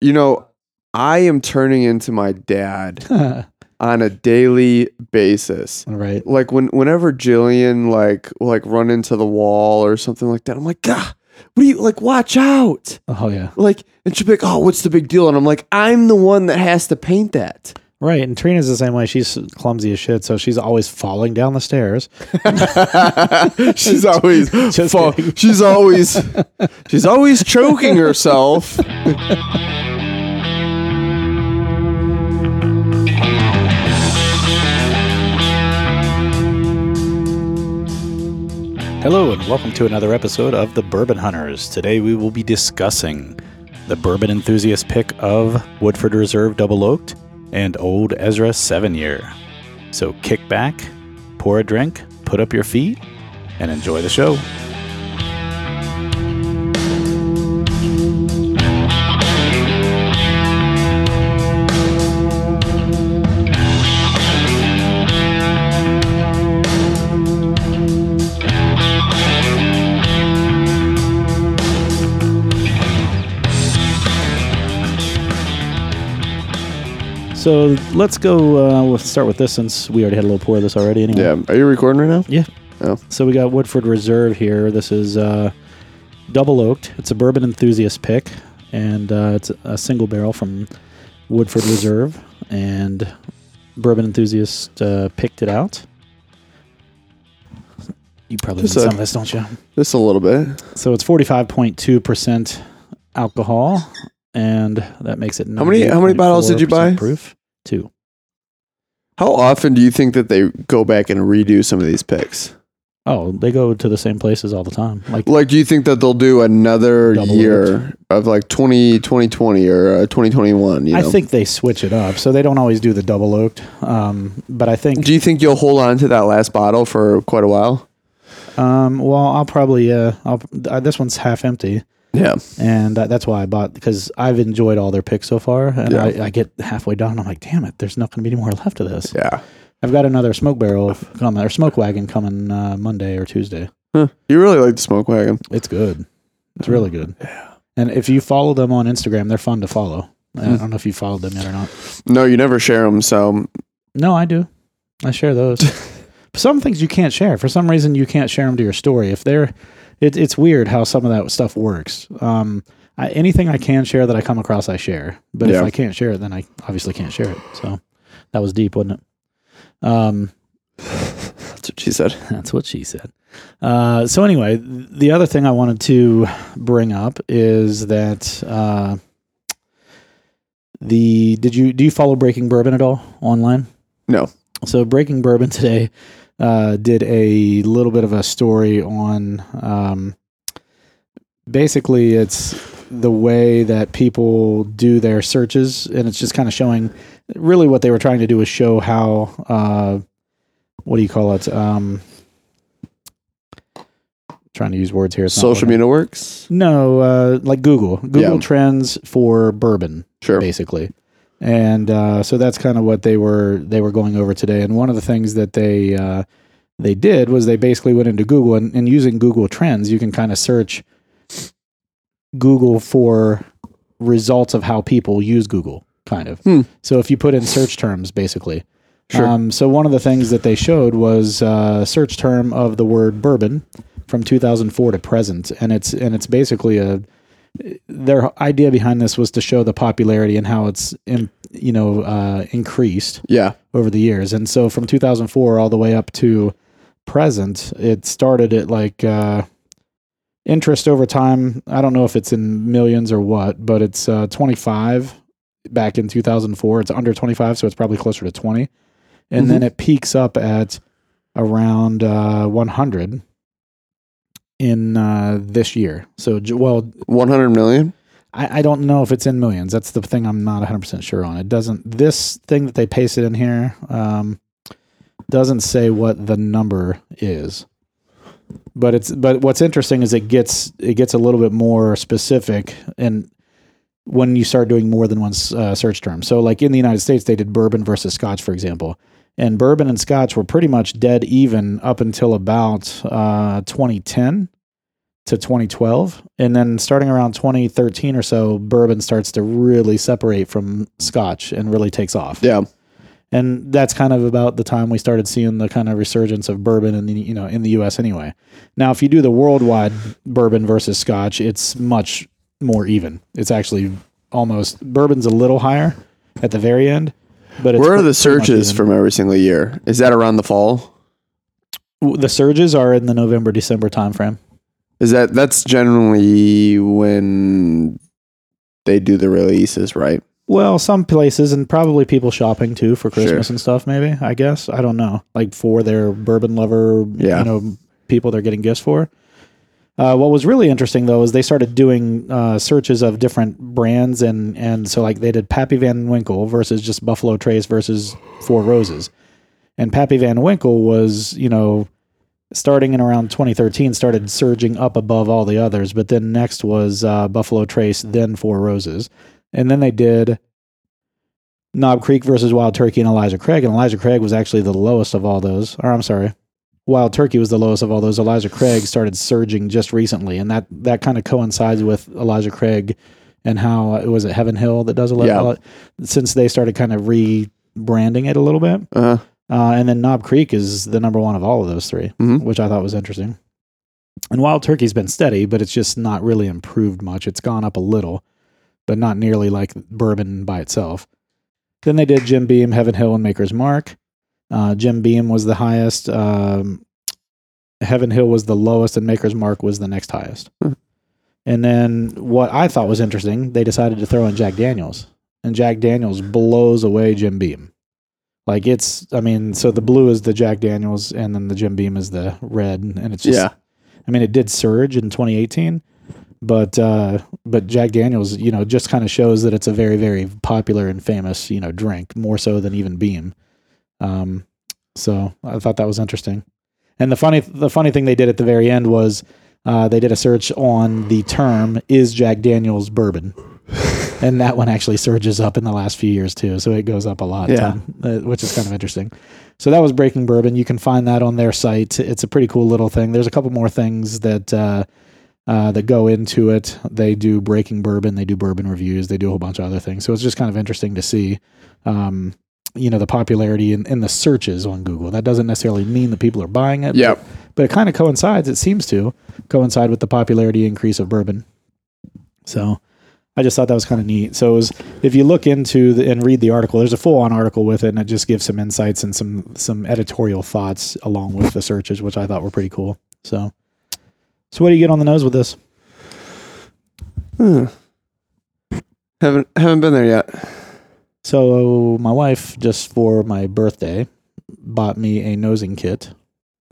You know, I am turning into my dad on a daily basis. Right. Like when whenever Jillian like like run into the wall or something like that, I'm like, God, what do you like? Watch out! Oh yeah. Like, and she'll be like, Oh, what's the big deal? And I'm like, I'm the one that has to paint that. Right. And Trina's the same way. She's clumsy as shit, so she's always falling down the stairs. she's always fall- she's always she's always choking herself. Hello, and welcome to another episode of The Bourbon Hunters. Today we will be discussing the bourbon enthusiast pick of Woodford Reserve Double Oaked and Old Ezra Seven Year. So kick back, pour a drink, put up your feet, and enjoy the show. So let's go. Uh, we'll start with this since we already had a little pour of this already. Anyway. Yeah. Are you recording right now? Yeah. Oh. So we got Woodford Reserve here. This is uh, double oaked. It's a bourbon enthusiast pick, and uh, it's a single barrel from Woodford Reserve. And bourbon enthusiast uh, picked it out. You probably need Just a- some of this, don't you? Just a little bit. So it's forty five point two percent alcohol, and that makes it How many- how many bottles did you buy? Proof two. How often do you think that they go back and redo some of these picks? Oh, they go to the same places all the time. Like Like, do you think that they'll do another year of like 20, 2020 or uh, 2021? You know? I think they switch it up, so they don't always do the double oaked. Um, but I think, Do you think you'll hold on to that last bottle for quite a while? um, well, I'll probably, uh, I'll, uh, this one's half empty, Yeah. and that, that's why I bought because I've enjoyed all their picks so far, and Yeah. I, I get halfway done, I'm like, damn it, there's not going to be any more left of this. Yeah. I've got another smoke barrel coming or smoke wagon coming uh, Monday or Tuesday. Huh. You really like the smoke wagon. It's good. It's really good. Yeah. And if you follow them on Instagram, they're fun to follow. I don't know if you followed them yet or not. No, you never share them. So No, I do. I share those. some things you can't share. For some reason, you can't share them to your story. If they're, it, it's weird how some of that stuff works. Um, I, anything I can share that I come across, I share. But Yeah. if I can't share it, then I obviously can't share it. So that was deep, wasn't it? Um, that's what she said. that's what she said. Uh, so anyway, the other thing I wanted to bring up is that uh, the did you do you follow Breaking Bourbon at all online? No. So Breaking Bourbon today uh, did a little bit of a story on um, basically it's the way that people do their searches, and it's just kind of showing really what they were trying to do is show how uh, what do you call it? Um, trying to use words here. Social media works. No, uh, like Google. Google Yeah. Trends for bourbon Sure. basically. And uh, so that's kind of what they were they were going over today. And one of the things that they uh, they did was they basically went into Google and, and using Google Trends, you can kind of search Google for results of how people use Google, kind of. Hmm. So if you put in search terms, basically. Sure. Um, so one of the things that they showed was uh, search term of the word bourbon from 2004 to present, and it's and it's basically a their idea behind this was to show the popularity and how it's im- you know uh, increased yeah. over the years. And so from 2004 all the way up to present, it started at like uh, interest over time. I don't know if it's in millions or what, but it's uh, 25 back in 2004. It's under 25, so it's probably closer to 20. And then it peaks up at around uh, 100 in uh, this year. So, well, 100 million. I, I don't know if it's in millions. That's the thing I'm not 100% sure on. It doesn't, this thing that they pasted in here um, doesn't say what the number is. But it's but what's interesting is it gets it gets a little bit more specific and when you start doing more than one uh, search term. So like in the United States they did bourbon versus scotch for example. And bourbon and scotch were pretty much dead even up until about uh, 2010 to 2012, and then starting around 2013 or so, bourbon starts to really separate from Scotch and really takes off. Yeah. and that's kind of about the time we started seeing the kind of resurgence of bourbon in the you know in the U.S. anyway. Now, if you do the worldwide bourbon versus Scotch, it's much more even. It's actually almost bourbon's a little higher at the very end. But it's Where are the pretty much searches even. from every single year? Is that around the fall? The surges are in the November December timeframe. Is that that's generally when they do the releases, right? Well, some places and probably people shopping too for Christmas Sure. and stuff. Maybe I guess I don't know. Like for their bourbon lover, Yeah. you know, people they're getting gifts for. Uh, what was really interesting though is they started doing uh, searches of different brands and and so like they did Pappy Van Winkle versus just Buffalo Trace versus Four Roses, and Pappy Van Winkle was you know starting in around 2013 started surging up above all the others, but then next was uh, Buffalo Trace, then Four Roses, and then they did Knob Creek versus Wild Turkey and Elijah Craig, and Elijah Craig was actually the lowest of all those. Or I'm sorry, Wild Turkey was the lowest of all those. Elijah Craig started surging just recently, and that that kind of coincides with Elijah Craig and how uh, was it Heaven Hill that does a lot. Yeah. Since they started kind of rebranding it a little bit, Uh, uh, and then Knob Creek is the number one of all of those 3 Mhm. which I thought was interesting. And Wild Turkey's been steady, but it's just not really improved much. It's gone up a little, but not nearly like bourbon by itself. Then they did Jim Beam, Heaven Hill, and Maker's Mark. Uh, Jim Beam was the highest. Um, Heaven Hill was the lowest, and Maker's Mark was the next highest. Hmm. And then what I thought was interesting, they decided to throw in Jack Daniels, and Jack Daniels blows away Jim Beam. Like it's, I mean, so the blue is the Jack Daniels, and then the Jim Beam is the red, and it's just, yeah. I mean, it did surge in 2018, but uh, but Jack Daniels, you know, just kind of shows that it's a very very popular and famous, you know, drink more so than even Beam. Um, so I thought that was interesting. And the funny the funny thing they did at the very end was uh, they did a search on the term "Is Jack Daniels bourbon." and that one actually surges up in the last few years too, so it goes up a lot, Yeah. Tom, uh, which is kind of interesting. So that was Breaking Bourbon. You can find that on their site. It's a pretty cool little thing. There's a couple more things that uh, uh, that go into it. They do Breaking Bourbon. They do bourbon reviews. They do a whole bunch of other things. So it's just kind of interesting to see, um, you know, the popularity in, in the searches on Google. That doesn't necessarily mean that people are buying it. Yep. But, but it kind of coincides. It seems to coincide with the popularity increase of bourbon. So. I just thought that was kind of neat. So, it was, if you look into the, and read the article, there's a full-on article with it, and it just gives some insights and some some editorial thoughts along with the searches, which I thought were pretty cool. So, so what do you get on the nose with this? Hmm. Haven't haven't been there yet. So, my wife just for my birthday bought me a nosing kit.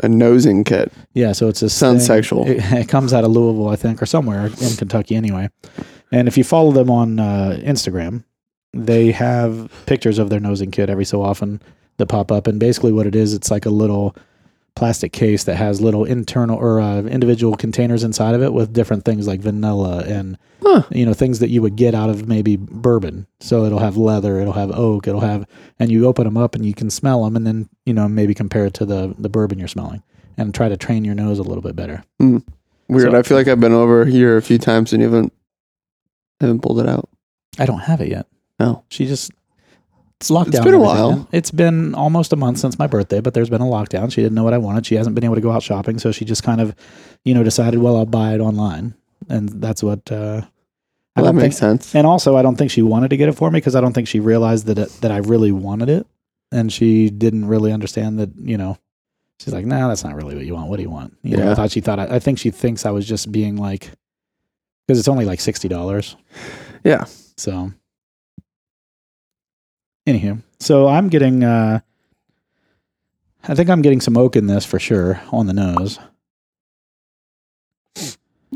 A nosing kit. Yeah, so it's a Sounds thing- sexual. It, it comes out of Louisville, I think, or somewhere in Kentucky, anyway. And if you follow them on uh, Instagram, they have pictures of their nosing kit every so often that pop up. And basically, what it is, it's like a little plastic case that has little internal or uh, individual containers inside of it with different things like vanilla and Huh. you know things that you would get out of maybe bourbon. So it'll have leather, it'll have oak, it'll have, and you open them up and you can smell them, and then you know maybe compare it to the the bourbon you're smelling and try to train your nose a little bit better. Weird. So- I feel like I've been over here a few times and you haven't haven't pulled it out. I don't have it yet. No. She just it's locked It's been a while. It's been almost a month since my birthday, but there's been a lockdown. She didn't know what I wanted. She hasn't been able to go out shopping, so she just kind of, you know, decided, well, I'll buy it online, and that's what. Uh, I Well, that makes think, sense. and also, I don't think she wanted to get it for me because I don't think she realized that it, that I really wanted it, and she didn't really understand that. You know, she's like, "Nah, that's not really what you want. What do you want?" You know, I thought she thought. I, I think she thinks I was just being like, because it's only like sixty dollars. Yeah. So, anywho, so I'm getting, uh, I think I'm getting some oak in this for sure on the nose.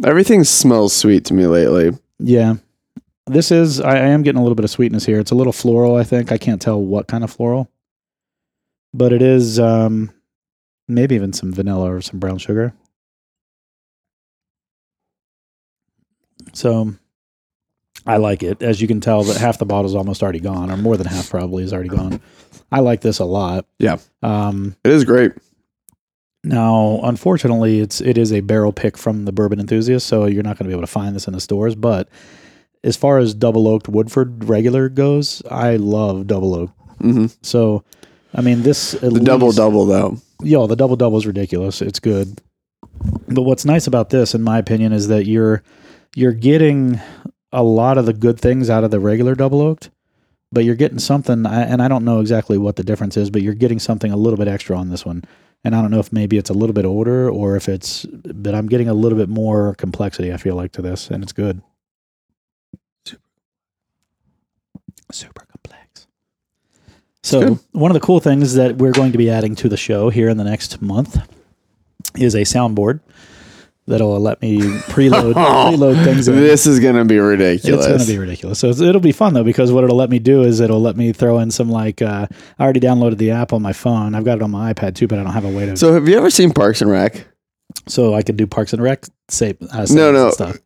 Everything smells sweet to me lately. Yeah. This is, I, I am getting a little bit of sweetness here. It's a little floral, I think. I can't tell what kind of floral, but it is, um, maybe even some vanilla or some brown sugar. So I like it. As you can tell, that half the bottle's almost already gone, or more than half probably is already gone. I like this a lot. Yeah. Um, It is great. Now, unfortunately, it's it is a barrel pick from the Bourbon Enthusiast, so you're not going to be able to find this in the stores. But as far as double oaked Woodford regular goes, I love double oak. hmm So, I mean, this at The double least- double though. Yo, the double double is ridiculous. It's good. But what's nice about this, in my opinion, is that you're you're getting a lot of the good things out of the regular double oaked, but you're getting something. And I don't know exactly what the difference is, but you're getting something a little bit extra on this one. And I don't know if maybe it's a little bit older or if it's, but I'm getting a little bit more complexity. I feel like to this, and it's good. Super complex. So one of the cool things that we're going to be adding to the show here in the next month is a soundboard that'll let me preload preload things. In. This is gonna be ridiculous. It's going to be ridiculous. So it's, it'll be fun though because what it'll let me do is it'll let me throw in some like uh, I already downloaded the app on my phone. I've got it on my iPad too, but I don't have a way to. So, have you ever seen Parks and Rec? So I could do Parks and Rec say uh, No, no. stuff.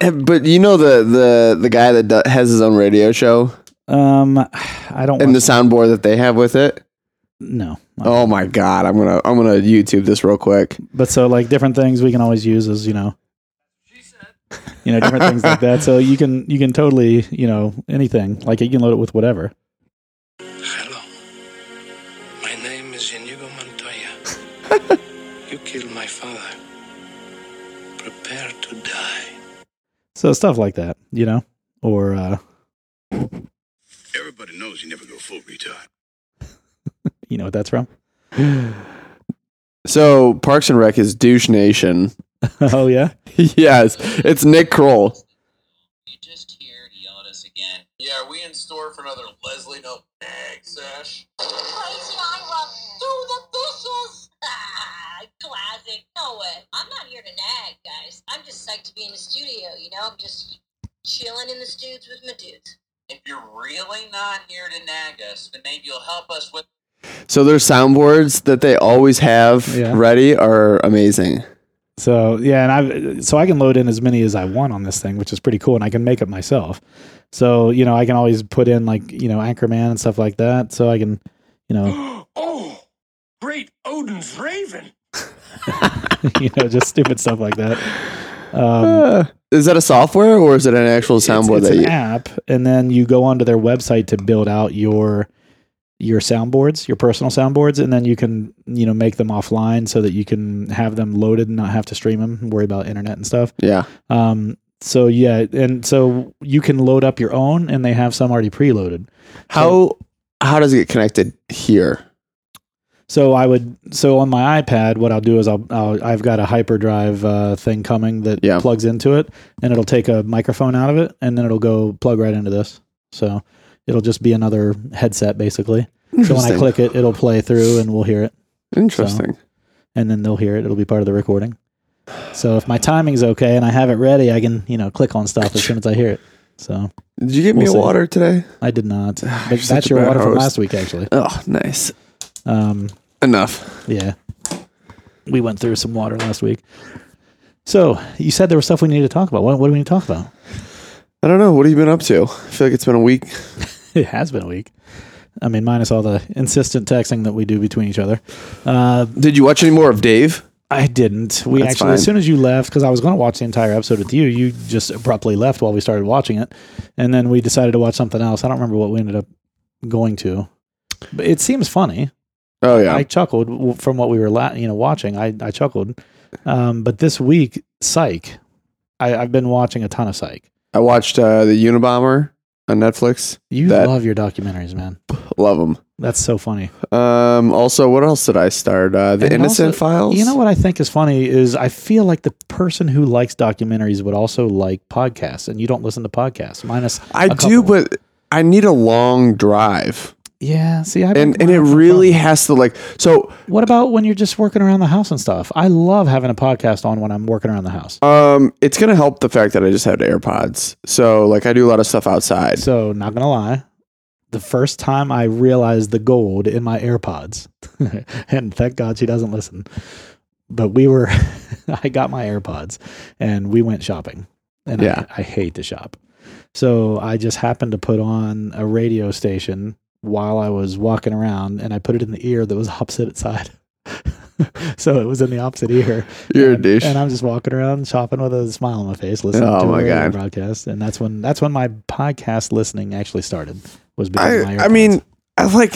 But you know the the the guy that has his own radio show Um, I don't. and the soundboard that they have with it. No. Oh my god, I'm gonna I'm gonna YouTube this real quick. But so like different things we can always use as you know. You know different things like that. So you can you can totally you know anything like you can load it with whatever. Hello. My name is Inigo Montoya. you killed my father. Prepare to die. So stuff like that, you know, or uh, Everybody knows you never go full retard. You know what that's from. So Parks and Rec is Douche Nation. oh yeah. yes, it's Nick Kroll. You just here to yell at us again. Yeah, are we in store for another Leslie No Nag Sesh? Crazy Ira, do the dishes! Ah, classic. No way. I'm not here to nag, guys. I'm just psyched to be in the studio, you know? I'm just chilling in the studs with my dudes. If you're really not here to nag us, then maybe you'll help us with So their soundboards that they always have Yeah. ready are amazing. So yeah, and I so I can load in as many as I want on this thing, which is pretty cool, and I can make it myself. So you know, I can always put in like you know Anchorman and stuff like that. So I can, you know, oh, great Odin's Raven. you know, just stupid stuff like that. Um, Uh, is that a software or is it an actual it's, soundboard it's that an you? app, and then you go onto their website to build out your your soundboards, your personal soundboards, and then you can you know make them offline so that you can have them loaded and not have to stream them, worry about internet and stuff. Yeah. Um, so yeah, and so you can load up your own, and they have some already preloaded. How how does it get connected here? So I would so on my iPad, what I'll do is I'll, I'll I've got a hyperdrive uh, thing coming that Yeah. plugs into it, and it'll take a microphone out of it, and then it'll go plug right into this. So it'll just be another headset basically. So when I click it, it'll play through, and we'll hear it, Interesting. and then they'll hear it. It'll be part of the recording. So if my timing's okay and I have it ready, I can you know click on stuff as soon as I hear it. So Did you get me We'll a see. water today? I did not. Ah, But that's your water from last week, actually. Oh, nice. Um, Enough. yeah, we went through some water last week. So you said there was stuff we needed to talk about. What, what do we need to talk about? I don't know. What have you been up to? I feel like it's been a week. It has been a week. I mean, minus all the insistent texting that we do between each other. Uh, Did you watch any more of Dave? I didn't. We That's actually, fine. as soon as you left, because I was going to watch the entire episode with you, you just abruptly left while we started watching it, and then we decided to watch something else. I don't remember what we ended up going to, but it seems funny. Oh yeah. I chuckled w- from what we were, la- you know, watching. I I chuckled, um, but this week, Psych. I, I've been watching a ton of Psych. I watched uh, the Unabomber on Netflix. You That- love your documentaries, man. Love them. That's so funny. Um, also, what else did I start? Uh, the And Innocent also, Files. You know what I think is funny is I feel like the person who likes documentaries would also like podcasts, and you don't listen to podcasts. Minus, I do, but I need a long drive, yeah. See, I and and it really has to like. So, What about when you're just working around the house and stuff? I love having a podcast on when I'm working around the house. um, it's gonna help the fact that I just had AirPods. So, like, I do a lot of stuff outside. So, not gonna lie, the first time I realized the gold in my AirPods, and thank God she doesn't listen. But we were, I got my AirPods, and we went shopping, and Yeah. I, I hate to shop. So I just happened to put on a radio station while I was walking around, and I put it in the ear that was opposite side. so it was in the opposite ear. You're a and, douche. and I'm just walking around shopping with a smile on my face, listening Oh to my a God. broadcast, and that's when that's when my podcast listening actually started. Was because I, I mean, I like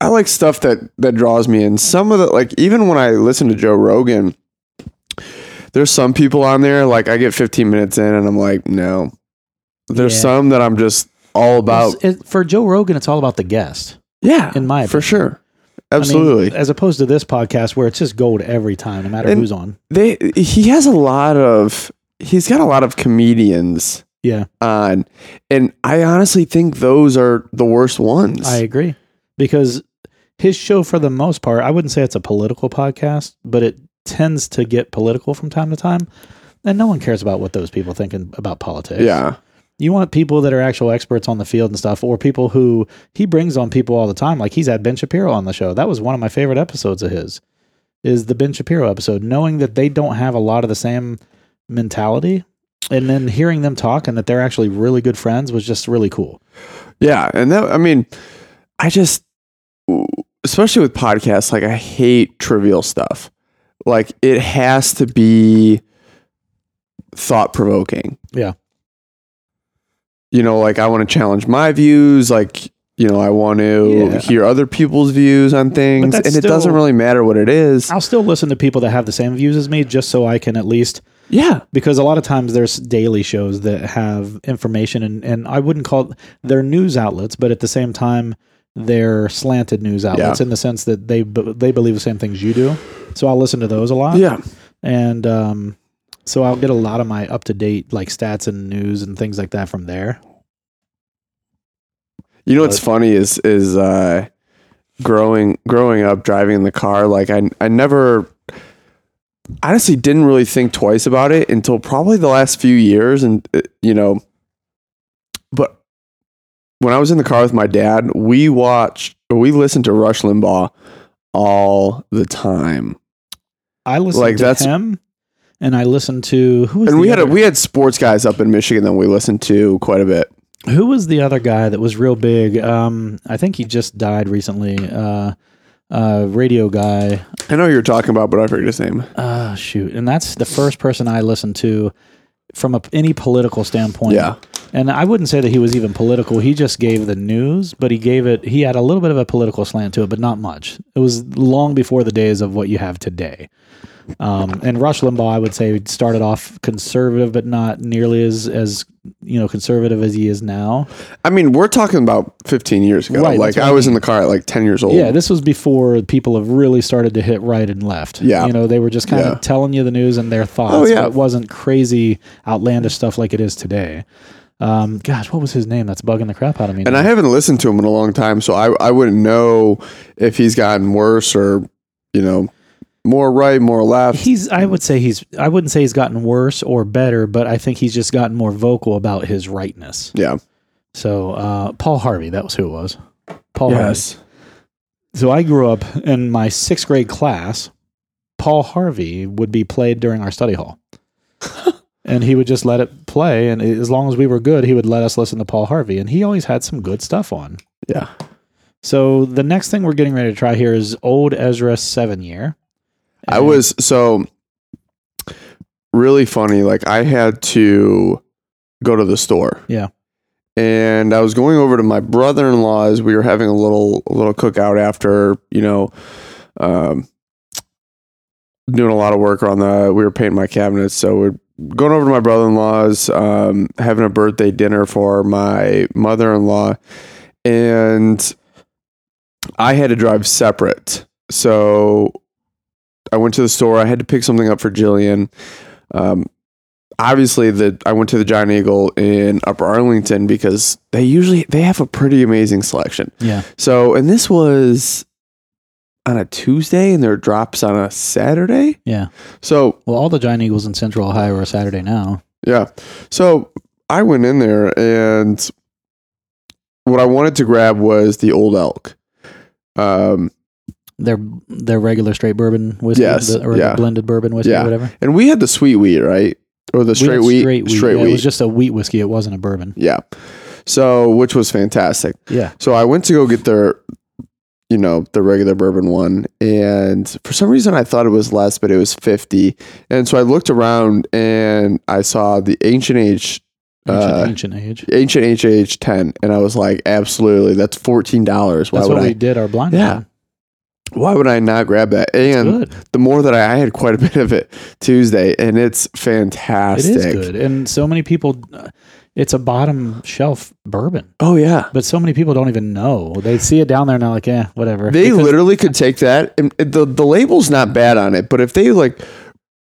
I like stuff that that draws me in. Some of the like even when I listen to Joe Rogan, there's some people on there like I get 15 minutes in and I'm like, no. There's Yeah. some that I'm just all about. It's- it- for Joe Rogan, it's all about the guest. yeah, in my for opinion. sure, I mean, absolutely. as opposed to this podcast where it's just gold every time, no matter And- who's on. they he has a lot of he's got a lot of comedians Yeah, on, and I honestly think those are the worst ones. I agree because his show, for the most part, I wouldn't say it's a political podcast, but it tends to get political from time to time, and no one cares about what those people thinking about politics. yeah, You want people that are actual experts on the field and stuff, or people who he brings on people all the time. Like he's had Ben Shapiro on the show. That was one of my favorite episodes of his. Is the Ben Shapiro episode, knowing that they don't have a lot of the same mentality, and then hearing them talk and that they're actually really good friends was just really cool. Yeah, and that I mean, I just especially with podcasts, like I hate trivial stuff. Like it has to be thought provoking. Yeah. You know, like I want to challenge my views, like you know, I want to Yeah. hear other people's views on things, and that's it doesn't really matter what it is. I'll still listen to people that have the same views as me, just so I can at least Yeah, because a lot of times there's daily shows that have information and, and I wouldn't call they're news outlets, but at the same time they're slanted news outlets Yeah. in the sense that they they believe the same things you do. So I'll listen to those a lot. yeah, and um, so I'll get a lot of my up to date like stats and news and things like that from there. You know what's But- funny is is uh, growing growing up driving in the car. Like I I never honestly didn't really think twice about it until probably the last few years, and uh, you know, but when I was in the car with my dad, we watched or we listened to Rush Limbaugh all the time, I listened Like, to that's- him, and I listened to who was and the we had a, we had sports guys up in Michigan that we listened to quite a bit. who was the other guy that was real big. Um, I think he just died recently. Uh, uh, radio guy. I know you're talking about, but I forget his name. Uh, shoot, and that's the first person I listened to from a, any political standpoint. Yeah. and I wouldn't say that he was even political. He just gave the news, but he gave it. He had a little bit of a political slant to it, but not much. It was long before the days of what you have today. Um, and Rush Limbaugh, I would say, started off conservative, but not nearly as as you know conservative as he is now. I mean, we're talking about 15 years ago. Right, like I was in the car at like 10 years old. Yeah, this was before people have really started to hit right and left. Yeah. You know, they were just kind Yeah. of telling you the news and their thoughts. Oh, yeah. But it wasn't crazy, outlandish stuff like it is today. Um, gosh, what was his name? That's bugging the crap out of me. And now. I haven't listened to him in a long time, so I, I wouldn't know if he's gotten worse or, you know, more right, more left. He's. I would say he's. I wouldn't say he's gotten worse or better, but I think he's just gotten more vocal about his rightness. yeah. So uh, Paul Harvey, that was who it was. Paul Harvey. Yes. So I grew up in my sixth grade class. Paul Harvey would be played during our study hall. and he would just let it play. And as long as we were good, he would let us listen to Paul Harvey. And he always had some good stuff on. Yeah. So the next thing we're getting ready to try here is Old Ezra Seven Year. I was so really funny. Like I had to go to the store. Yeah. And I was going over to my brother-in-law's. We were having a little a little cookout after, you know, um, doing a lot of work on the. We were painting my cabinets, so we're going over to my brother-in-law's, um, having a birthday dinner for my mother-in-law, and I had to drive separate. So I went to the store. I had to pick something up for Jillian. Um, obviously, the I went to the Giant Eagle in Upper Arlington because they usually they have a pretty amazing selection. Yeah. So, and this was on a Tuesday, and there are drops on a Saturday. Yeah. So Well, all the Giant Eagles in Central Ohio are Saturday now. yeah, so I went in there, and what I wanted to grab was the Old Elk. Um, Their their regular straight bourbon whiskey, Yes, the- or yeah. the blended bourbon whiskey, Yeah. or whatever. and we had the sweet wheat, right, or the straight had wheat, straight wheat. straight Yeah, wheat. It was just a wheat whiskey. It wasn't a bourbon. Yeah. So, which was fantastic. Yeah. So I went to go get their you know, the regular bourbon one. And for some reason, I thought it was less, but it was 50. And so I looked around and I saw the Ancient Age, Ancient, uh, ancient age. Ancient Age Age 10. And I was like, absolutely, that's $14. Why That's would what I? we did our blind. Yeah. on. Why would I not grab that? And the more that I, I had quite a bit of it Tuesday, and it's fantastic. is good, and so many people. uh, It's a bottom shelf bourbon, Oh yeah, but so many people don't even know. They see it down there and they're like, "Yeah, whatever." they Because- literally could take that. And the the label's not bad on it, but if they like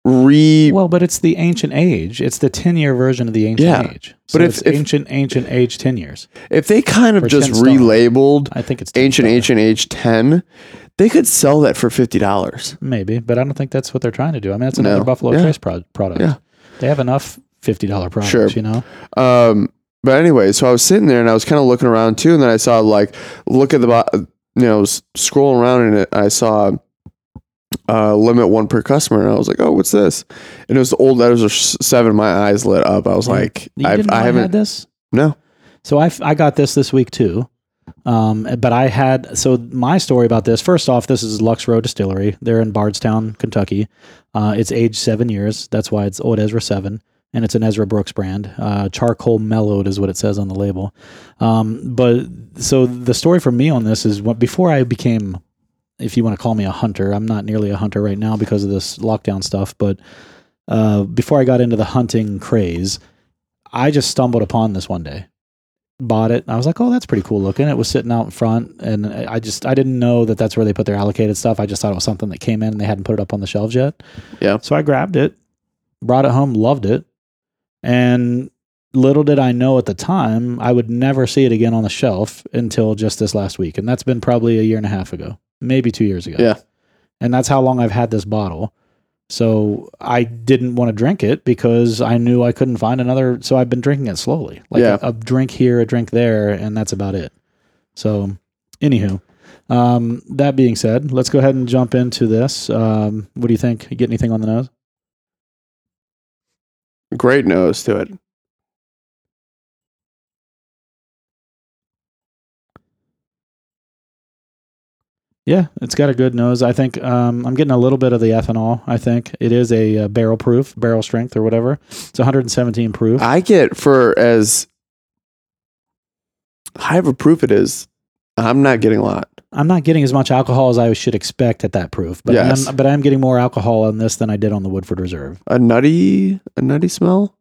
re Well, but it's the ancient age. It's the ten year version of the ancient Yeah, age. but So if- it's if- ancient ancient age ten years, if they kind of just relabeled I think it's ancient star. ancient age ten, they could sell that for fifty dollars. maybe, but I don't think that's what they're trying to do. I mean, it's No. another Buffalo Yeah. Trace pro- product. Yeah. They have enough fifty dollar products, Sure. you know. Um, but anyway, so I was sitting there and I was kind of looking around too, and then I saw like look at the bo- you know scrolling around and it, I saw uh limit one per customer, and I was like, oh, what's this? And it was the old letters of seven. My eyes lit up. I was like, You I've, I I haven't. had this. No. So I I got this this week too. Um, but I had so my story about this. First off, this is Lux Row Distillery. They're in Bardstown, Kentucky. Uh, it's aged seven years. That's why it's Old Ezra Seven, and it's an Ezra Brooks brand. Uh, charcoal mellowed is what it says on the label. Um, but so the story for me on this is what before I became, if you want to call me a hunter, I'm not nearly a hunter right now because of this lockdown stuff. But uh, before I got into the hunting craze, I just stumbled upon this one day bought it. I was like, oh, that's pretty cool looking. It was sitting out in front, and I just I didn't know that that's where they put their allocated stuff. I just thought it was something that came in and they hadn't put it up on the shelves yet. Yeah. So I grabbed it, brought it home, loved it, and little did I know at the time I would never see it again on the shelf until just this last week, and that's been probably a year and a half ago, maybe two years ago. Yeah. And that's how long I've had this bottle. So I didn't want to drink it because I knew I couldn't find another. So I've been drinking it slowly, like Yeah. a, a drink here, a drink there, and that's about it. So, anywho, um, that being said, let's go ahead and jump into this. Um, what do you think? You get anything on the nose? Great nose to it. Yeah, it's got a good nose. I think um, I'm getting a little bit of the ethanol. I think it is a, uh barrel proof, barrel strength, or whatever. It's 117 proof. I get for as high of a proof it is. I'm not getting a lot. I'm not getting as much alcohol as I should expect at that proof, but Yes. I'm, but I'm getting more alcohol on this than I did on the Woodford Reserve. A nutty, a nutty smell,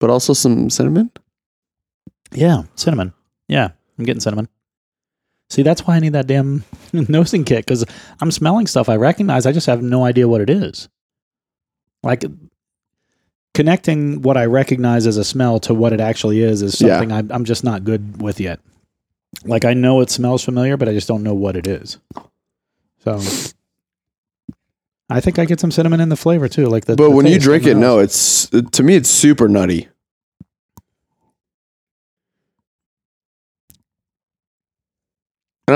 but also some cinnamon. Yeah, cinnamon. Yeah, I'm getting cinnamon. See, that's why I need that damn nosing kit because I'm smelling stuff I recognize. I just have no idea what it is. Like connecting what I recognize as a smell to what it actually is is Yeah. something I'm, I'm just not good with yet. Like I know it smells familiar, but I just don't know what it is. So I think I get some cinnamon in the flavor too. Like the. but the when you drink it, the no, it's to me it's super nutty.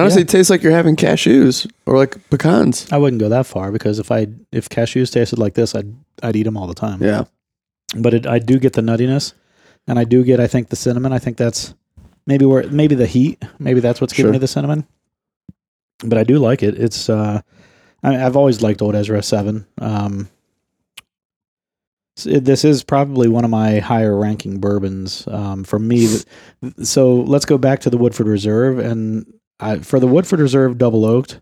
Honestly, Yeah. tastes like you're having cashews or like pecans. I wouldn't go that far because if I if cashews tasted like this, I'd I'd eat them all the time. Yeah, But it, I do get the nuttiness, and I do get I think the cinnamon. I think that's maybe where maybe the heat. Maybe that's what's giving Sure. me the cinnamon. But I do like it. It's uh, I, I've always liked Old Ezra Seven. Um, this is probably one of my higher ranking bourbons um, for me. So let's go back to the Woodford Reserve, and I, for the Woodford Reserve Double Oaked,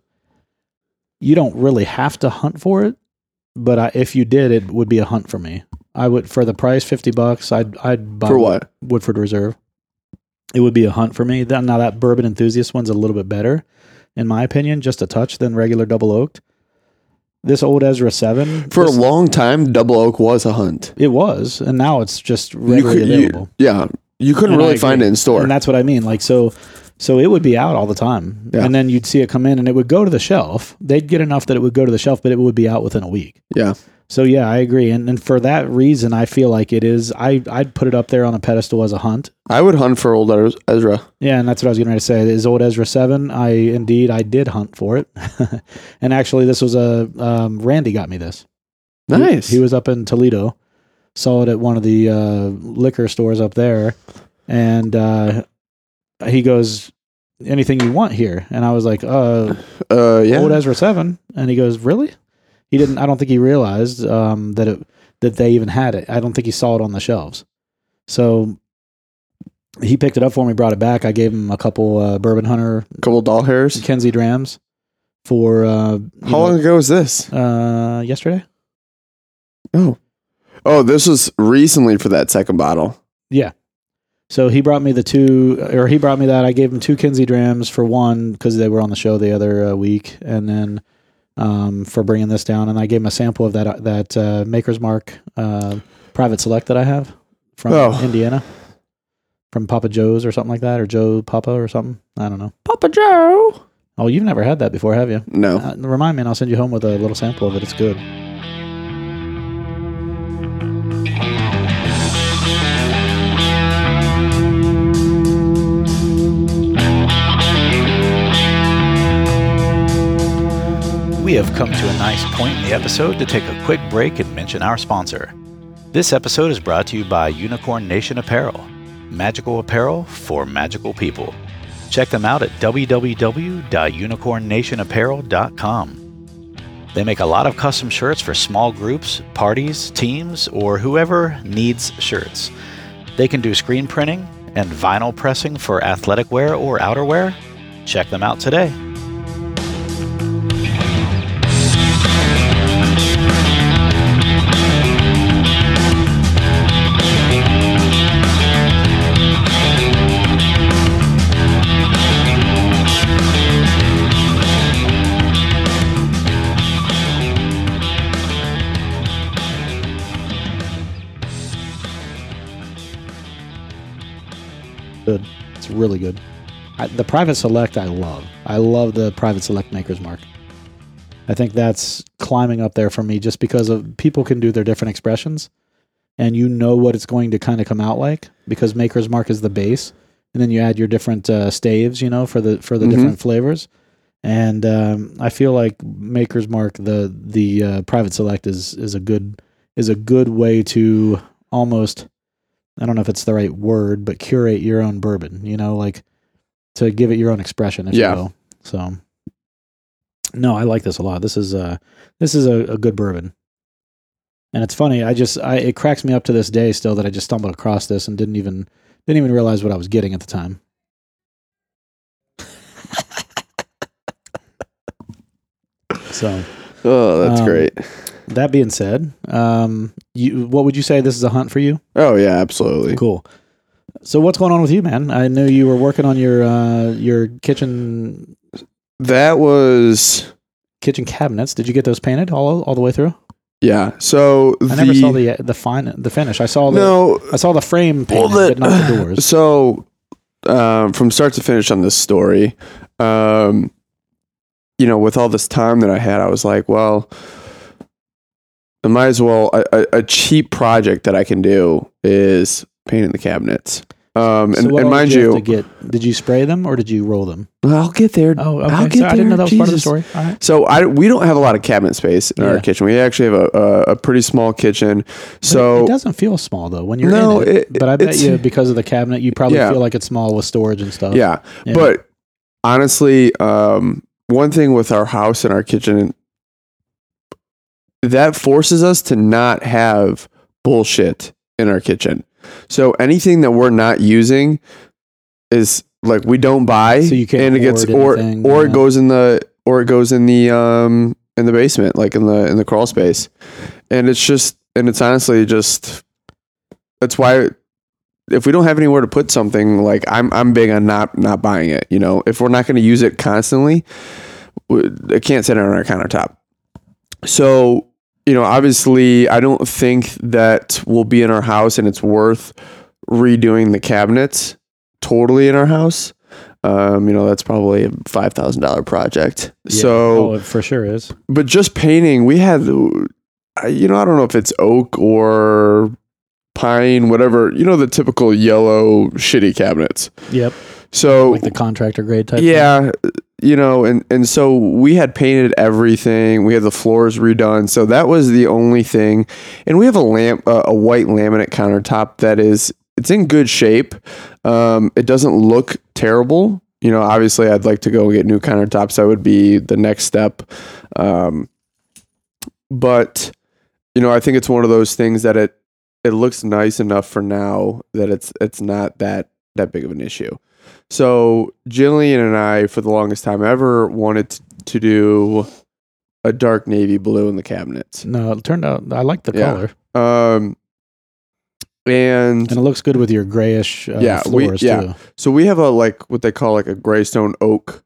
you don't really have to hunt for it, but I, if you did, it would be a hunt for me. I would for the price, fifty bucks. I'd I'd buy for what? Woodford Reserve. It would be a hunt for me. Now that bourbon enthusiast one's a little bit better, in my opinion, just a touch than regular double oaked. This old Ezra Seven For a long time, double oak was a hunt. it was, and now it's just You readily could, you, available. yeah, you couldn't And really find it in store. And that's what I mean. Like so, so it would be out all the time, Yeah. and then you'd see it come in, and it would go to the shelf. They'd get enough that it would go to the shelf, but it would be out within a week. Yeah, So yeah, I agree, and and for that reason, I feel like it is. I I'd put it up there on a pedestal as a hunt. I would hunt for old Ezra. Yeah, and that's what I was getting ready to say. Is old Ezra seven? I indeed I did hunt for it, and actually this was a um, Randy got me this. He- Nice. He, was up in Toledo, saw it at one of the uh, liquor stores up there, and uh, he goes, anything you want here?" And I was like, "Uh, Uh, yeah. old Ezra seven. And he goes, "Really?" He didn't. I don't think he realized um, that it that they even had it. I don't think he saw it on the shelves. So he picked it up for me, brought it back. I gave him a couple uh, Bourbon Hunter a couple doll hairs. Kenzie Drams for uh, How know, long ago was this? Uh, yesterday. Oh, oh, this was recently for that second bottle. Yeah. So he brought me the two, or he brought me that. I gave him two Kinsey Drams for one because they were on the show the other uh, week, and then um, for bringing this down. And I gave him a sample of that that uh, Maker's Mark uh, private select that I have from Oh. Indiana, from Papa Joe's or something like that, or Joe Papa or something. I don't know. Papa Joe. Oh, you've never had that before, have you? No. Uh, remind me, and I'll send you home with a little sample of it. It's good. We have come to a nice point in the episode to take a quick break and mention our sponsor. This episode is brought to you by Unicorn Nation Apparel, magical apparel for magical people. Check them out at www.unicornnationapparel.com. They make a lot of custom shirts for small groups, parties, teams, or whoever needs shirts. They can do screen printing and vinyl pressing for athletic wear or outerwear. Check them out today. Really good. I, the private select, I love. I love the private select Maker's Mark. I think that's climbing up there for me just because of people can do their different expressions and you know what it's going to kind of come out like because Maker's Mark is the base and then you add your different uh, staves, you know, for the for the Mhm. different flavors. And um, I feel like Maker's Mark, the the uh, private select is is a good is a good way to almost I don't know if it's the right word, but curate your own bourbon, you know, like to give it your own expression, if Yeah. you will. So no, I like this a lot. This is uh this is a, a good bourbon. And it's funny, I just I it cracks me up to this day still that I just stumbled across this and didn't even didn't even realize what I was getting at the time. so Oh, that's Um, great. That being said, um, you what would you say this is a hunt for you? Oh yeah, absolutely. Cool. So what's going on with you, man? I knew you were working on your uh, your kitchen That was kitchen cabinets. Did you get those painted all all the way through? yeah. So I never saw the the fine the finish. I saw the no. I saw the frame Well, painted, the- but not the doors. So, um, from start to finish on this story, um, you know, with all this time that I had, I was like, well, I might as well. A, a, a cheap project that I can do is painting the cabinets. Um, and, what and mind you, have to get, did you spray them or did you roll them? I'll get there. Oh, okay. I'll get So I didn't know there. that was part of the story. All right. So I we don't have a lot of cabinet space in our kitchen. We actually have a, a, a pretty small kitchen. So it doesn't feel small though when you're No, in it. it- but I bet you because of the cabinet, you probably Yeah. feel like it's small with storage and stuff. Yeah. Yeah. But honestly, um, one thing with our house and our kitchen, that forces us to not have bullshit in our kitchen. So anything that we're not using is like we don't buy, So you can't and it gets or anything, or yeah. it goes in the or it goes in the um in the basement, like in the in the crawl space, and it's just and it's honestly just that's why if we don't have anywhere to put something like I'm I'm big on not not buying it. You know, if we're not going to use it constantly, it can't sit on our countertop. So you know, obviously, I don't think that will be in our house, and it's worth redoing the cabinets totally in our house. Um, you know, that's probably a five thousand dollar project. Yeah. So oh, it for sure is. but just painting, we had, you know, I don't know if it's oak or pine, whatever. You know, the typical yellow shitty cabinets. Yep. So Like the contractor grade type. thing. You know, and and so we had painted everything. We had the floors redone. So that was the only thing. And we have a lamp, uh, a white laminate countertop that is it's in good shape. Um, it doesn't look terrible. you know, obviously, I'd like to go get new countertops. That would be the next step. Um, but you know, I think it's one of those things that it it looks nice enough for now that it's it's not that that big of an issue. So Jillian and I, for the longest time ever, wanted to, do a dark navy blue in the cabinets. No, it turned out I like the Yeah. color, Um, and and it looks good with your grayish uh, Yeah, we- floors yeah. too. So we have a like what they call like a greystone oak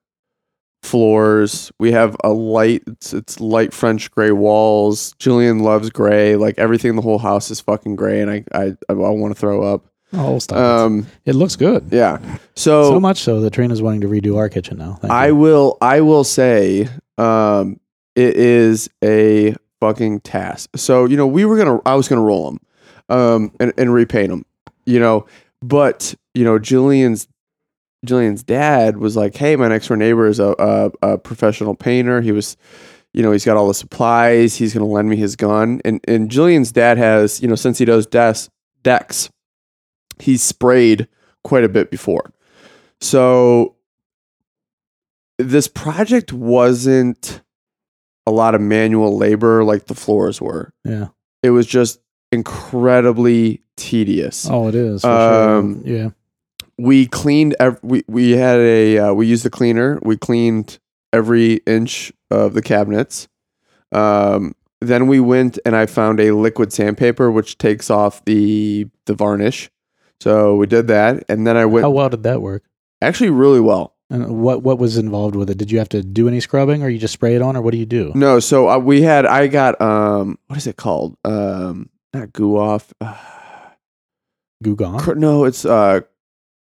floors. We have a light it's, it's light French gray walls. Julian loves gray. Like everything in the whole house is fucking gray and I I I, want to throw up. Oh, stop! it. Um it looks good. yeah. So, so much so that Trina's wanting to redo our kitchen now. Thank I you. will I will say um it is a fucking task. So, you know, we were going to I was to roll them um and and repaint them. You know, but you know, Julian's Jillian's dad was like, "Hey, my next door neighbor is a, a, a professional painter. He was, you know, he's got all the supplies. He's going to lend me his gun." And and Jillian's dad has, you know, since he does des- decks, he's sprayed quite a bit before. So this project wasn't a lot of manual labor like the floors were. Yeah. It was just incredibly tedious Oh, it is. For Um, sure. Yeah. we cleaned ev- we we had a uh, we used the cleaner we cleaned every inch of the cabinets um then we went and i found a liquid sandpaper which takes off the the varnish so we did that and then i went How well did that work? actually really well And what what was involved with it? Did you have to do any scrubbing, or you just spray it on, or what do you do? no so uh, we had i got um what is it called um not goo off uh, Goo gone. Cr- no, it's uh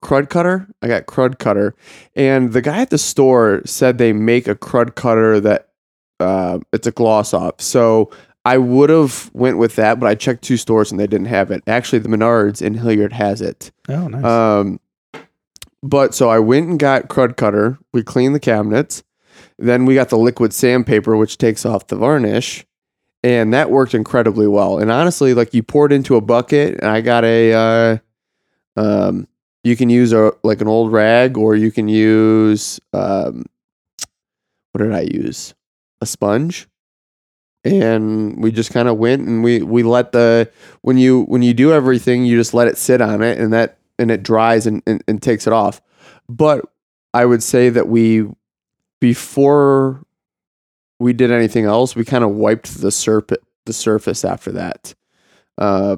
Krud Kutter. I got Krud Kutter, and the guy at the store said they make a Krud Kutter that uh, it's a gloss off. So I would have went with that, but I checked two stores and they didn't have it. Actually, the Menards in Hilliard has it. Oh, nice. Um, but so I went and got Krud Kutter. We cleaned the cabinets. Then we got the liquid sandpaper, which takes off the varnish, and that worked incredibly well. And honestly, like you pour it into a bucket, and I got a, uh, um, you can use a like an old rag, or you can use, um, what did I use? A sponge. And we just kind of went and we we let the when you when you do everything, you just let it sit on it, and that and it dries and, and, and takes it off. But I would say that we, before we did anything else, we kind of wiped the surface the surface after that. Uh,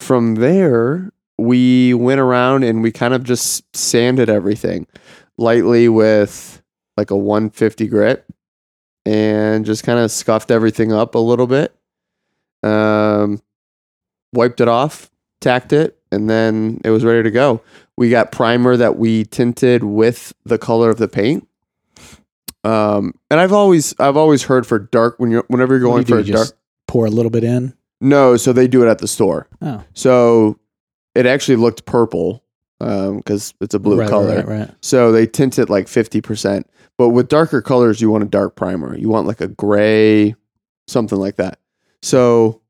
from there, we went around and we kind of just sanded everything lightly with like a 150 grit and just kind of scuffed everything up a little bit. Um, wiped it off, tacked it, and then it was ready to go. We got primer that we tinted with the color of the paint. Um, and I've always I've always heard for dark when you're whenever you're going you for do? dark. just pour a little bit in. No, so they do it at the store. Oh, So it actually looked purple because it's a blue right, color. Right, right. So they tint it like fifty percent. But with darker colors, you want a dark primer. You want like a gray, something like that. So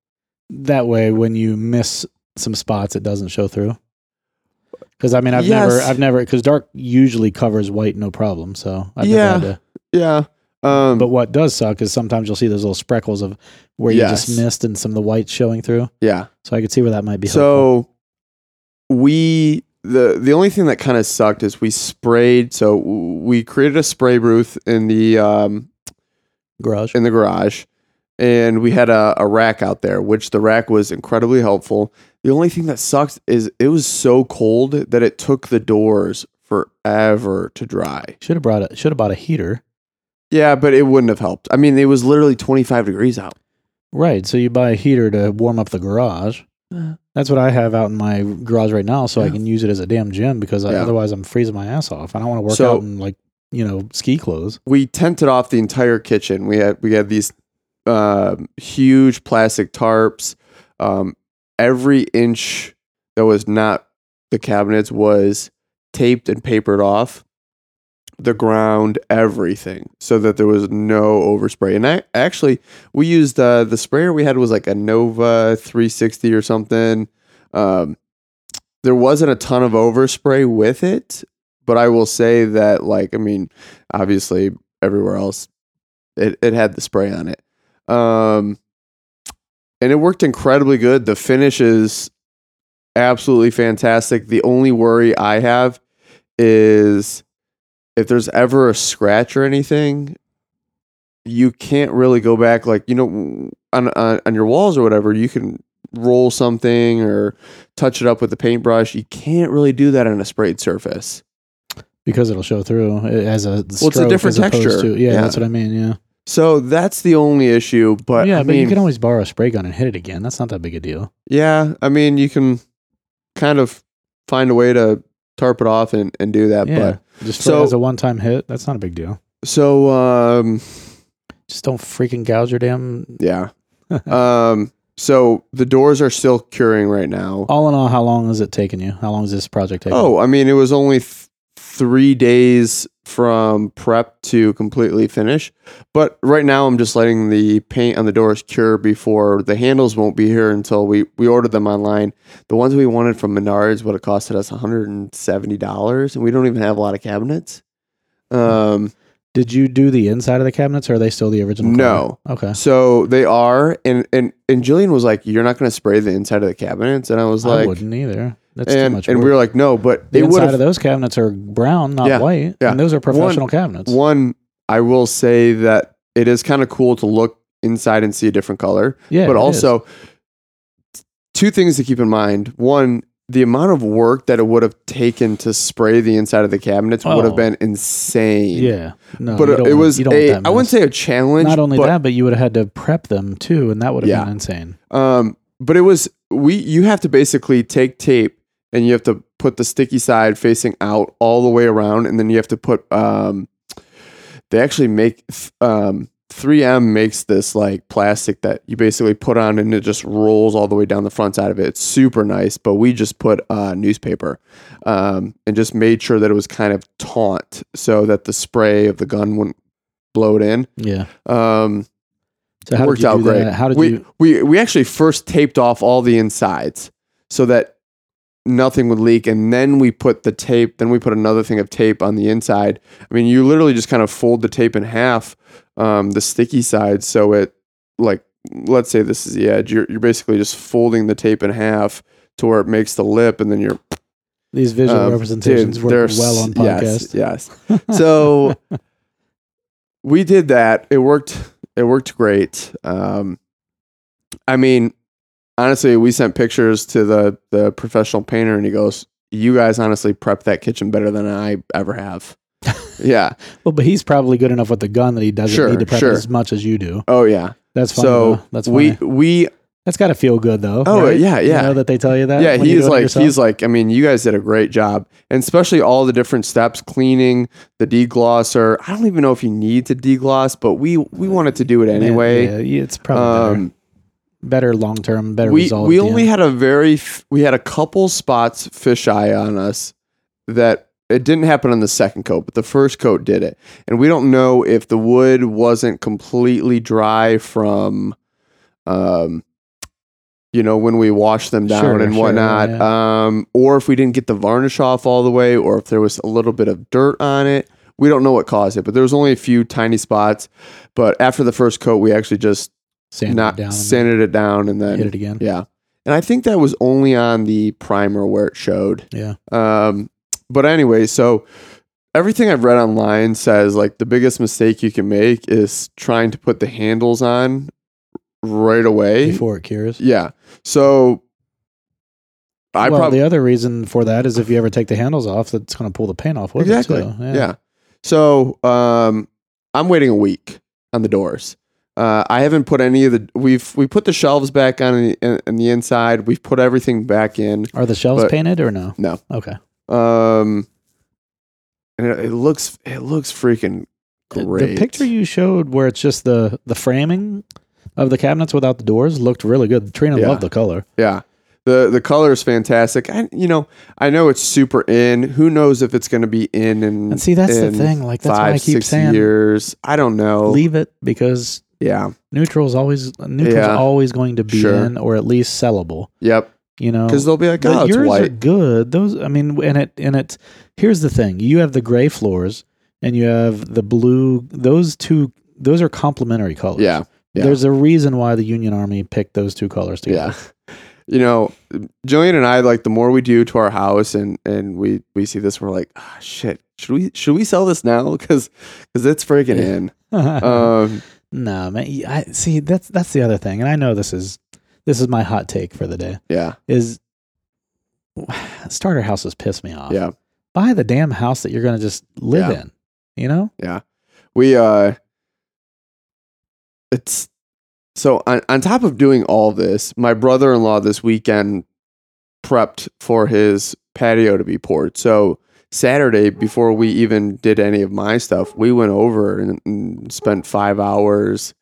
That way, when you miss some spots, it doesn't show through. Because I mean, I've never, I've never, because dark usually covers white, no problem. So I've Yeah. never had to. yeah. Um, But what does suck is sometimes you'll see those little spreckles of where you Yes. just missed and some of the white showing through. yeah. So I could see where that might be. helpful. So we the the only thing that kind of sucked is we sprayed. So we created a spray booth in the um, garage. in the garage, and we had a, a rack out there, which the rack was incredibly helpful. The only thing that sucked is it was so cold that it took the doors forever to dry. Should have brought a Should have bought a heater. Yeah, but it wouldn't have helped. I mean, it was literally 25 degrees out. Right. So you buy a heater to warm up the garage. That's what I have out in my garage right now, so I can use it as a damn gym because I, otherwise I'm freezing my ass off. I don't want to work So- out in like you know ski clothes. we tented off the entire kitchen. We had we had these um huge plastic tarps. Um, every inch that was not the cabinets was taped and papered off. The ground, everything, so that there was no overspray. And I actually we used uh, the sprayer we had was like a Nova 360 or something. Um, there wasn't a ton of overspray with it, but I will say that like I mean, obviously everywhere else it, it had the spray on it. Um and it worked incredibly good. The finish is absolutely fantastic. The only worry I have is if there's ever a scratch or anything, you can't really go back like you know on on, on your walls or whatever. You can roll something or touch it up with a paintbrush. You can't really do that on a sprayed surface. because it'll show through as a Well, it's a different texture. To, yeah, Yeah. that's what I mean. Yeah, So that's the only issue. But yeah, I but you can always borrow a spray gun and hit it again. That's not that big a deal. yeah, I mean, you can kind of find a way to tarp it off and, and do that. Yeah, just so- as a one-time hit, that's not a big deal. So, um, Just don't freaking gouge your damn. yeah. um, so the doors are still curing right now. All in all, how long is it taking you? How long is this project taking? Oh, I mean, it was only th- three days from prep to completely finish. But right now, I'm just letting the paint on the doors cure before the handles won't be here until we we ordered them online. The ones we wanted from Menards would have costed us 170 dollars, and we don't even have a lot of cabinets. Um, Did you do the inside of the cabinets, or are they still the original? No. color? Okay. so they are, and and and Jillian was like, "You're not going to spray the inside of the cabinets," and I was like, I wouldn't either. That's too and much. and work. we were like, "No," but the would inside of those cabinets are brown, not Yeah, white. yeah. And those are One- professional cabinets. One, I will say that it is kind of cool to look inside and see a different color. yeah, but it is. also, two things to keep in mind. One, the amount of work that it would have taken to spray the inside of the cabinets would Oh. have been insane. yeah, no, but it, don't it want- was want a, I wouldn't say a challenge. Not only but, that, but you would have had to prep them too, and that would have Yeah. been insane. Um, but it was we. You have to basically take tape and you have to put the sticky side facing out all the way around, and then you have to put. Um, they actually make th- um, 3M makes this like plastic that you basically put on, and it just rolls all the way down the front side of it. It's super nice, but we just put uh, newspaper um, and just made sure that it was kind of taut so that the spray of the gun wouldn't blow it in. Yeah. Um, So how worked did you out do great. that? How did we, you? We we actually first taped off all the insides so that nothing would leak, and then we put the tape. Then we put another thing of tape on the inside. I mean, you literally just kind of fold the tape in half, um, the sticky side, so it like let's say this is the edge. You're you're basically just folding the tape in half to where it makes the lip, and then you're These visual um, representations dude, work well on podcast. Yes, yes. So we did that. It worked. It worked great. Um, I mean, honestly, we sent pictures to the the professional painter, and he goes, "You guys honestly prepped that kitchen better than I ever have." yeah. Well, but he's probably good enough with the gun that he doesn't Sure, need to prep sure. as much as you do. Oh yeah. That's fine. so That's we funny. we That's got to feel good though. Oh, right? yeah, You yeah. know that they tell you that. yeah, he's like he's like. I mean, you guys did a great job, and especially all the different steps, cleaning the deglosser. I don't even know if you need to degloss, but we we wanted to do it anyway. Yeah, yeah, it's probably um, better, long term, better we result. we only end. had a very f- we had a couple spots fisheye on us that it didn't happen on the second coat, but the first coat did it, and we don't know if the wood wasn't completely dry from, um, you know, when we washed them down Sure, and sure, whatnot, um, or if we didn't get the varnish off all the way, or if there was a little bit of dirt on it. We don't know what caused it, but there was only a few tiny spots. But after the first coat, we actually just sanded not it down, and sanded it down and then hit it again. yeah. And I think that was only on the primer where it showed. Yeah. Um, but anyway, so everything I've read online says like the biggest mistake you can make is trying to put the handles on right away. before it cures. Yeah. So I well, probably the other reason for that is if you ever take the handles off, that's going to pull the paint off with exactly. it too. Yeah. So um, I'm waiting a week on the doors. Uh, I haven't put any of the we've we put the shelves back on the, in, in the inside. We've put everything back in. Are the shelves But- painted or no? No. Okay. Um, and it, it looks it looks freaking The- great. The picture you showed where it's just the the framing of the cabinets without the doors looked really good. Trina Yeah. loved the color. yeah. The the color is fantastic. And you know, I know it's super in. Who knows if it's going to be in in And see, that's the thing. Like that's why I keep saying years. I don't know. leave it because Yeah. neutral is always neutral's Yeah. always going to be Sure. in or at least sellable. Yep. You know, because they'll be like, oh, it's yours are white. good. Those, I mean, and it and it. Here's the thing: you have the gray floors, and you have the blue. Those two, those are complementary colors. Yeah, yeah. There's a reason why the Union Army picked those two colors together. yeah. You know, Jillian and I like the more we do to our house, and and we we see this, we're like, ah, shit. Should we should we sell this now? Because because it's freaking in. Um, no, man. I see. That's that's the other thing, and I know this is this is my hot take for the day. yeah, Is starter houses piss me off. yeah. buy the damn house that you're going to just live Yeah. in. You know? Yeah, we uh it's so on, on top of doing all this my brother-in-law this weekend prepped for his patio to be poured so saturday before we even did any of my stuff we went over and, and spent five hours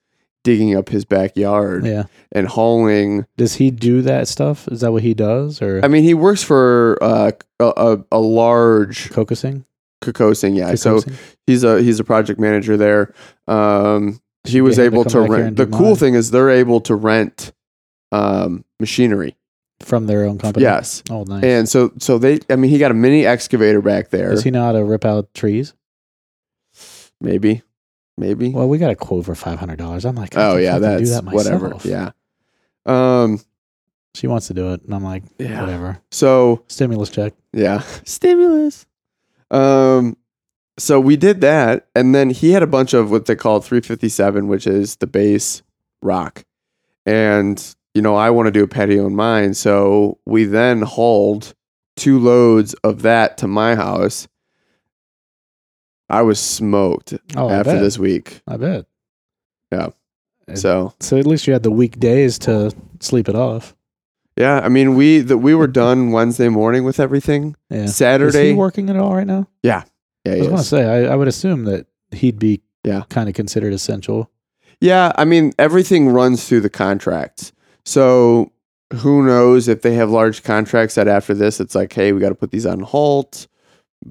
digging up his backyard Yeah. and hauling Does he do that stuff? Is that what he does, or i mean he works for uh, a, a, a large Kokosing? Kokosing yeah so he's a he's a project manager there. Um, he was him to able to rent. The cool mine. thing is they're able to rent um, machinery. From their own company. Yes, Oh, nice. and so so they. I mean, he got a mini excavator back there. Does he know how to rip out trees? maybe, maybe. Well, we got a quote for five hundred dollars. I'm like, oh yeah, that's do that myself. whatever. Yeah. Um. She wants to do it, and I'm like, Yeah. whatever. So Stimulus check. Yeah. Stimulus. Um so we did that and then he had a bunch of what they call 357 which is the base rock. And you know, I want to do a patio in mine, so we then hauled two loads of that to my house. I was smoked Oh, after this week. I bet. Yeah. So, So at least you had the weekdays to sleep it off. yeah, I mean, we that we were done Wednesday morning with everything. Yeah. Is Saturday, he working at all right now? yeah, Yeah. I was going to say, I, I would assume that he'd be Yeah. kind of considered essential. Yeah, I mean everything runs through the contracts. So who knows if they have large contracts that after this it's like, hey, we got to put these on halt.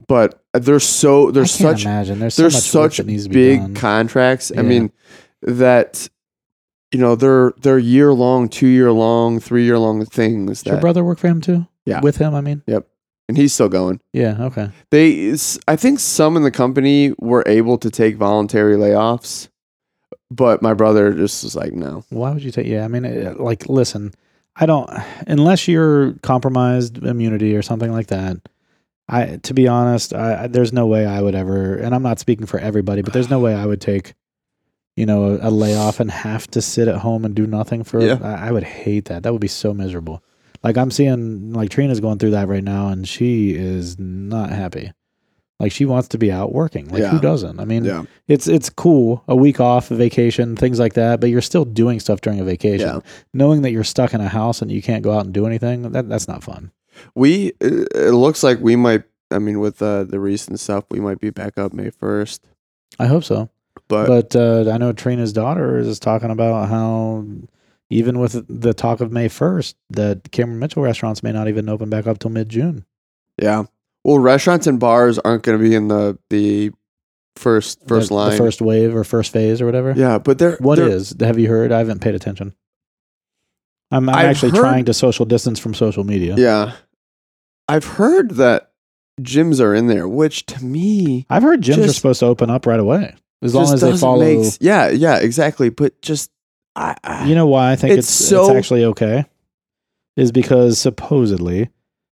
But there's so there's such imagine. There's, there's so much such that needs to be big contracts. I mean that you know they're they're year long, two year long, three year long things. Does your brother work for him too? Yeah. With him, I mean? Yep and he's still going. Yeah, okay. They, I think some in the company were able to take voluntary layoffs, but my brother just was like, no. Why would you take? Yeah, I mean, it, like, listen, I don't unless you're compromised immunity or something like that. I, to be honest, I, there's no way I would ever, and I'm not speaking for everybody, but there's no way I would take, you know, a, a layoff and have to sit at home and do nothing for. Yeah. I, I would hate that. That would be so miserable. Like I'm seeing, like Trina's going through that right now, and she is not happy. Like she wants to be out working. Like who doesn't? I mean, Yeah. it's it's cool a week off a vacation things like that but you're still doing stuff during a vacation Yeah. knowing that you're stuck in a house and you can't go out and do anything that that's not fun We it looks like we might. I mean, with uh, the recent stuff, we might be back up May first. i hope so But, but uh, i know trina's daughter is talking about how even with the talk of may 1st that cameron mitchell restaurants may not even open back up till mid-june yeah, well, restaurants and bars aren't going to be in the the first first the, line. the first wave or first phase or whatever yeah, but they're What they're- is? have you heard i haven't paid attention i'm, I'm actually heard- trying to social distance from social media Yeah, I've heard that gyms are in there, which to me i've heard gyms are supposed to open up right away as long as they follow make yeah, yeah, exactly. But just I, I You know why I think It's it's, so- it's actually okay? Is because supposedly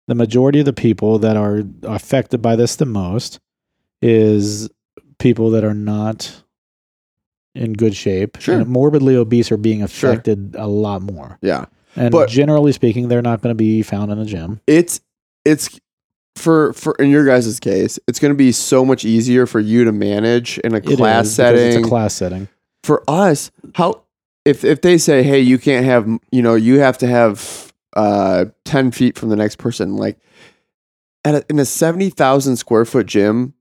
the majority of the people that are affected by this the most is people that are not in good shape. Sure. And morbidly obese are being Sure. affected a lot more. yeah, And But- generally speaking, they're not going to be found in a gym. it's it's for for in your guys' case, it's going to be so much easier for you to manage in a It class setting. It's a class setting. for us, how if if they say, hey, you can't have, you know, you have to have uh ten feet from the next person, like at a, in a seventy thousand square foot gym,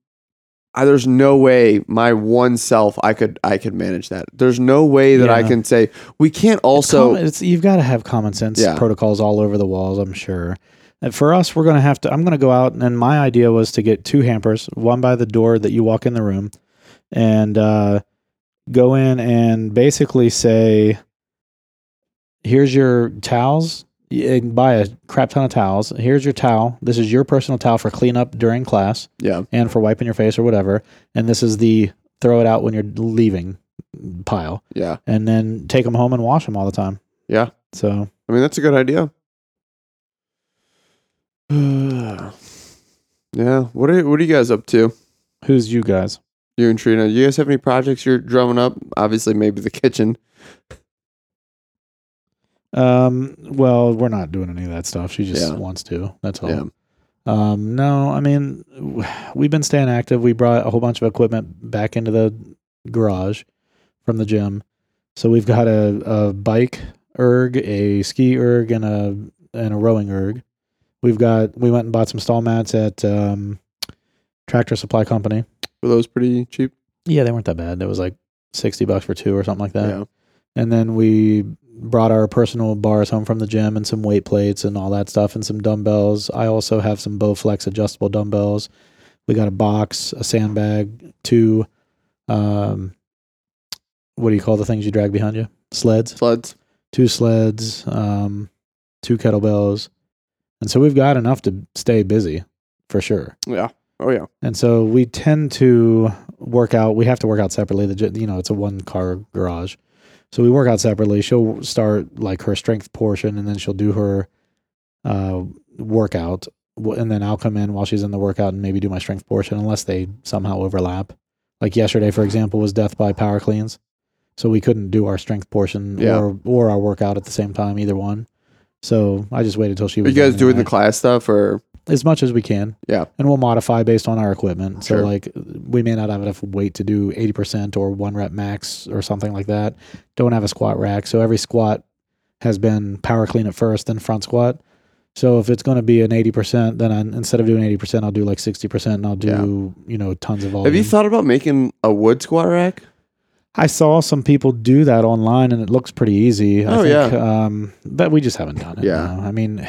I, there's no way my one self I could I could manage that. There's no way that I can say we can't It's also. common- it's, you've got to have common sense Yeah. protocols all over the walls. I'm sure. And for us, we're going to have to. I'm going to go out, and my idea was to get two hampers, one by the door that you walk in the room, and uh, go in and basically say, "Here's your towels You can buy a crap ton of towels. Here's your towel. This is your personal towel for cleanup during class Yeah. and for wiping your face or whatever. And this is the throw it out when you're leaving pile. Yeah. And then take them home and wash them all the time. Yeah. So I mean, that's a good idea. yeah. What are what are you guys up to? who's you guys? You and Trina. You guys have any projects you're drumming up? Obviously, maybe the kitchen. Um, well, we're not doing any of that stuff. She just Yeah. wants to. That's all. Yeah. Um, no, I mean, w- we've been staying active. We brought a whole bunch of equipment back into the garage from the gym. So we've got a, a bike erg, a ski erg, and a and a rowing erg. We've got we went and bought some stall mats at um, Tractor Supply Company. Were those pretty cheap? Yeah, they weren't that bad. It was like sixty bucks for two or something like that. yeah. And then we brought our personal bars home from the gym and some weight plates and all that stuff and some dumbbells. I also have some Bowflex adjustable dumbbells. We got a box, a sandbag, two um what do you call the things you drag behind you? Sleds. Sleds. Two sleds, um, two kettlebells. And so we've got enough to stay busy for sure. Yeah. Oh yeah. And so we tend to work out. We have to work out separately. The you know it's a one car garage, so we work out separately. She'll start like her strength portion, and then she'll do her uh, workout, and then I'll come in while she's in the workout and maybe do my strength portion, unless they somehow overlap. Like yesterday, for example, was death by power cleans, so we couldn't do our strength portion Yeah. or or our workout at the same time, either one. So I just waited till she Are was. you guys doing the class stuff or? As much as we can. Yeah. And we'll modify based on our equipment. So Sure. like we may not have enough weight to do 80% or one rep max or something like that. Don't have a squat rack. So every squat has been power clean at first, then front squat. So if it's going to be an 80%, then I, instead of doing 80%, I'll do like 60% and I'll do, you know, tons of volume. Have you thought about making a wood squat rack? I saw some people do that online and it looks pretty easy. I Oh, think, yeah. Um, but we just haven't done it. Yeah. no. I mean,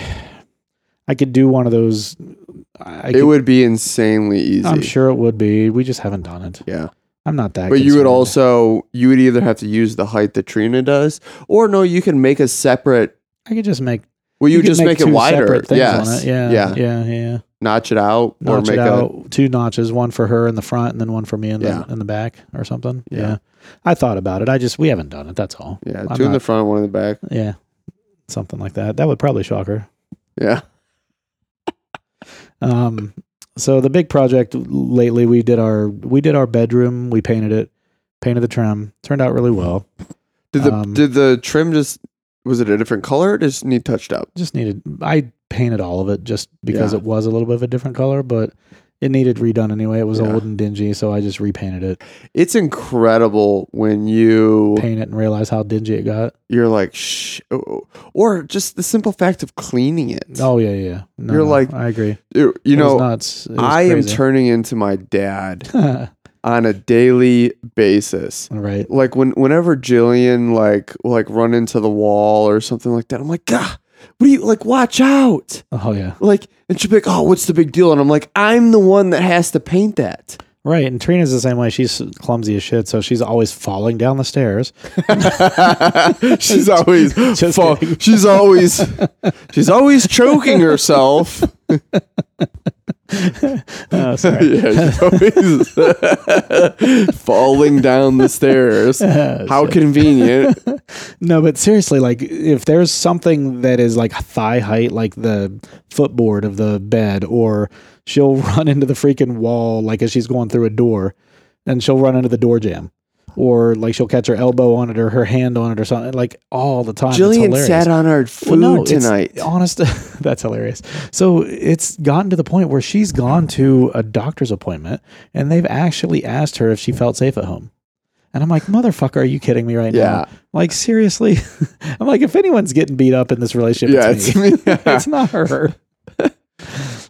I could do one of those. I it could- would be insanely easy. I'm sure it would be. We just haven't done it. Yeah. I'm not that. But you would also you would either have to use the height that Trina does, or no, you can make a separate. I could just make. Well, you, could just make, it two wider. Yes. it. Yeah. Yeah. Yeah. Yeah. Notch it out Notch or it make out. Two notches, one for her in the front, and then one for me in the Yeah. in the back, or something. Yeah. Yeah. I thought about it. I just we haven't done it. That's all. yeah I'm two in the front, one in the back. Yeah. Something like that. That would probably shock her. Yeah. Um, so the big project lately, we did our we did our bedroom. We painted it, painted the trim. Turned out really well. Did the Um, did the trim just was it a different color? Or just need touched up. Just needed. I painted all of it just because Yeah. it was a little bit of a different color, but it needed redone anyway. It was Yeah. old and dingy, so I just repainted it, It's incredible when you paint it, and realize how dingy it got. you're like shh, oh, oh. or just the simple fact of cleaning it. Oh yeah, yeah. No, You're like, I agree. you was know, nuts. I am turning into my dad on a daily basis. right. Like when whenever Jillian like like run into the wall or something like that, I'm like, God, what do you like? Watch out! Oh yeah. Like, and she'll be like, Oh, what's the big deal? And I'm like, I'm the one that has to paint that. Right, and Trina's the same way. She's clumsy as shit, so she's always falling down the stairs. she's always Just fall- she's always she's always choking herself. Oh, sorry. yeah, falling down the stairs. Oh, How convenient. No, but seriously, like if there's something that is like thigh height, like the footboard of the bed, or she'll run into the freaking wall like as she's going through a door, and she'll run into the door jam, or like she'll catch her elbow on it or her hand on it or something, like all the time. Jillian sat on our Well, food no, tonight. Honest, that's hilarious. So it's gotten to the point where she's gone to a doctor's appointment, and they've actually asked her if she felt safe at home. And I'm like, motherfucker, are you kidding me right Yeah. now? Like seriously, I'm like, if anyone's getting beat up in this relationship, Yeah, it's, it's me. me. it's not her.